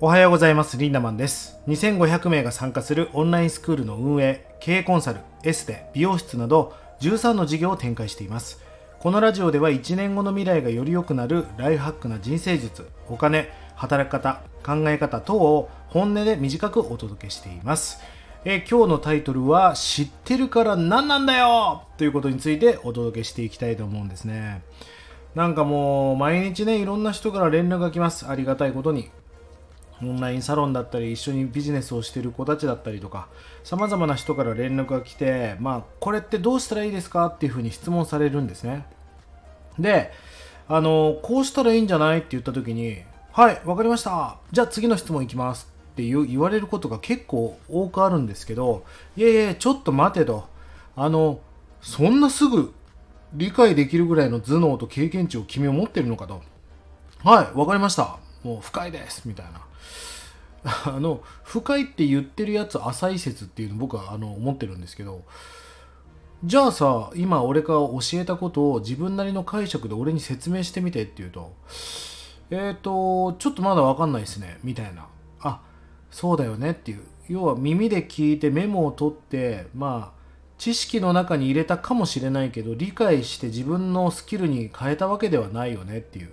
おはようございます。リンダマンです。2500名が参加するオンラインスクールの運営経営コンサルエステ美容室など13の事業を展開しています。このラジオでは1年後の未来がより良くなるライフハックな人生術お金働き方考え方等を本音で短くお届けしています。え今日のタイトルは知ってるから何なんだよ!ということについてお届けしていきたいと思うんですね。なんかもう毎日ねいろんな人から連絡が来ます。ありがたいことに。オンラインサロンだったり一緒にビジネスをしている子たちだったりとかさまざまな人から連絡が来てまあこれってどうしたらいいですかっていうふうに質問されるんですね。であのこうしたらいいんじゃないって言った時にはいわかりました。じゃあ次の質問いきますっていう言われることが結構多くあるんですけどいやいやちょっと待てと。あのそんなすぐ理解できるぐらいの頭脳と経験値を君は持ってるのかと。はいわかりました。もう深いですみたいな。あの深いって言ってるやつ浅い説っていうの僕はあの思ってるんですけどじゃあさ今俺が教えたことを自分なりの解釈で俺に説明してみてって言うとえっ、とちょっとまだ分かんないですねみたいな。あそうだよねっていう。要は耳で聞いてメモを取ってまあ知識の中に入れたかもしれないけど理解して自分のスキルに変えたわけではないよねっていう。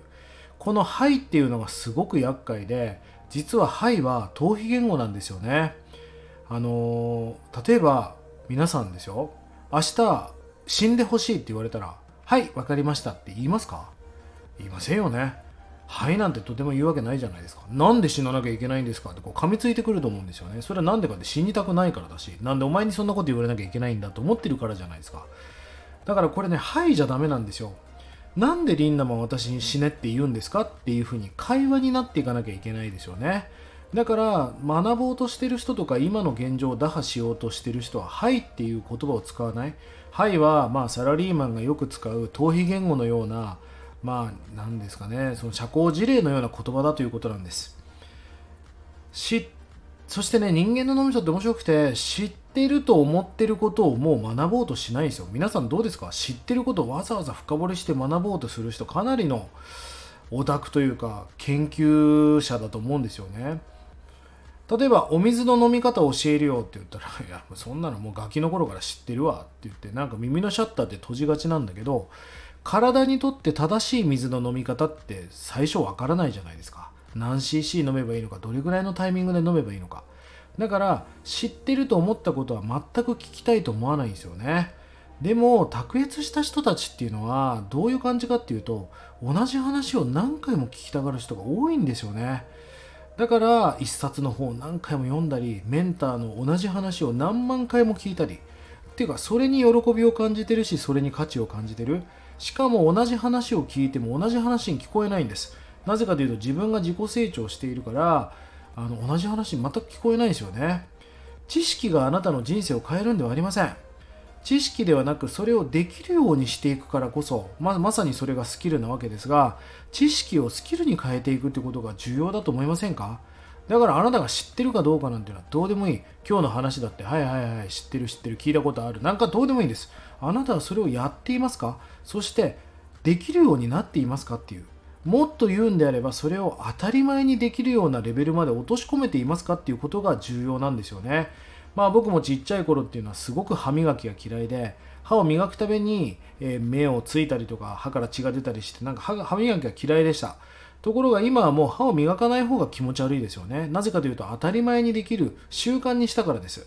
この「はい」っていうのがすごく厄介で実は「はい」は逃避言語なんですよねあのー例えば皆さんですよ明日死んでほしいって言われたら「はい分かりました」って言いますか？言いませんよねはいなんてとても言うわけないじゃないですか。なんで死ななきゃいけないんですか？ってこう噛みついてくると思うんですよね。それはなんでかって死にたくないからだし、なんでお前にそんなこと言われなきゃいけないんだと思ってるからじゃないですか。だからこれね、はいじゃダメなんですよ。なんでリンダマン私に死ねって言うんですかっていうふうに会話になっていかなきゃいけないですよね。だから学ぼうとしてる人とか今の現状を打破しようとしてる人は「はい」っていう言葉を使わない「はい」はまあサラリーマンがよく使う逃避言語のようなまあ何ですかね。その社交辞令のような言葉だということなんです。しそしてね人間の脳みそって面白くて知ってると思ってることをもう学ぼうとしないんですよ。皆さんどうですか？知ってることをわざわざ深掘りして学ぼうとする人かなりのオタクというか研究者だと思うんですよね。例えばお水の飲み方を教えるよって言ったら いやそんなのもうガキの頃から知ってるわって言ってなんか耳のシャッターって閉じがちなんだけど体にとって正しい水の飲み方って最初わからないじゃないですか。何 cc 飲めばいいのかどれぐらいのタイミングで飲めばいいのか。だから知ってると思ったことは全く聞きたいと思わないんですよね。でも卓越した人たちっていうのはどういう感じかっていうと同じ話を何回も聞きたがる人が多いんですよね。だから一冊の本を何回も読んだりメンターの同じ話を何万回も聞いたりっていうかそれに喜びを感じてるしそれに価値を感じてる。しかも同じ話を聞いても同じ話に聞こえないんです。なぜかというと自分が自己成長しているからあの同じ話全く聞こえないですよね。知識があなたの人生を変えるんではありません。知識ではなくそれをできるようにしていくからこそままさにそれがスキルなわけですが知識をスキルに変えていくってことが重要だと思いませんか？だからあなたが知ってるかどうかなんていうのはどうでもいい。今日の話だってはいはいはい知ってる知ってる聞いたことある。なんかどうでもいいんです。あなたはそれをやっていますか？そしてできるようになっていますか？っていう。もっと言うんであればそれを当たり前にできるようなレベルまで落とし込めていますかっていうことが重要なんですよね。まあ僕もちっちゃい頃っていうのはすごく歯磨きが嫌いで歯を磨くために、え目をついたりとか歯から血が出たりしてなんか歯歯磨きが嫌いでした。ところが今はもう歯を磨かない方が気持ち悪いですよね。なぜかというと当たり前にできる習慣にしたからです。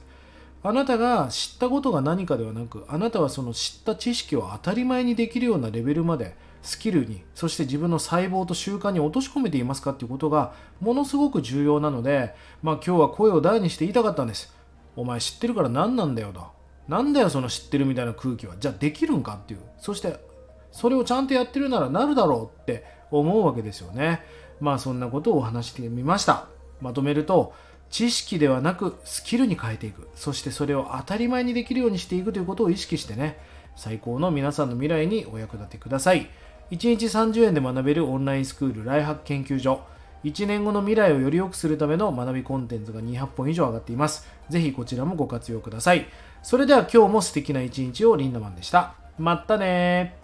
あなたが知ったことが何かではなくあなたはその知った知識を当たり前にできるようなレベルまでスキルにそして自分の細胞と習慣に落とし込めていますかっていうことがものすごく重要なのでまあ今日は声を大にして言いたかったんです。お前知ってるから何なんだよと。なんだよその知ってるみたいな空気は。じゃあできるんかっていう。そしてそれをちゃんとやってるならなるだろうって思うわけですよね。まあそんなことをお話してみました。まとめると知識ではなくスキルに変えていく。そしてそれを当たり前にできるようにしていくということを意識してね最高の皆さんの未来にお役立てください。1日30円で学べるオンラインスクールライハック研究所。1年後の未来をより良くするための学びコンテンツが200本以上上がっています。ぜひこちらもご活用ください。それでは今日も素敵な一日をリンダマンでした。まったね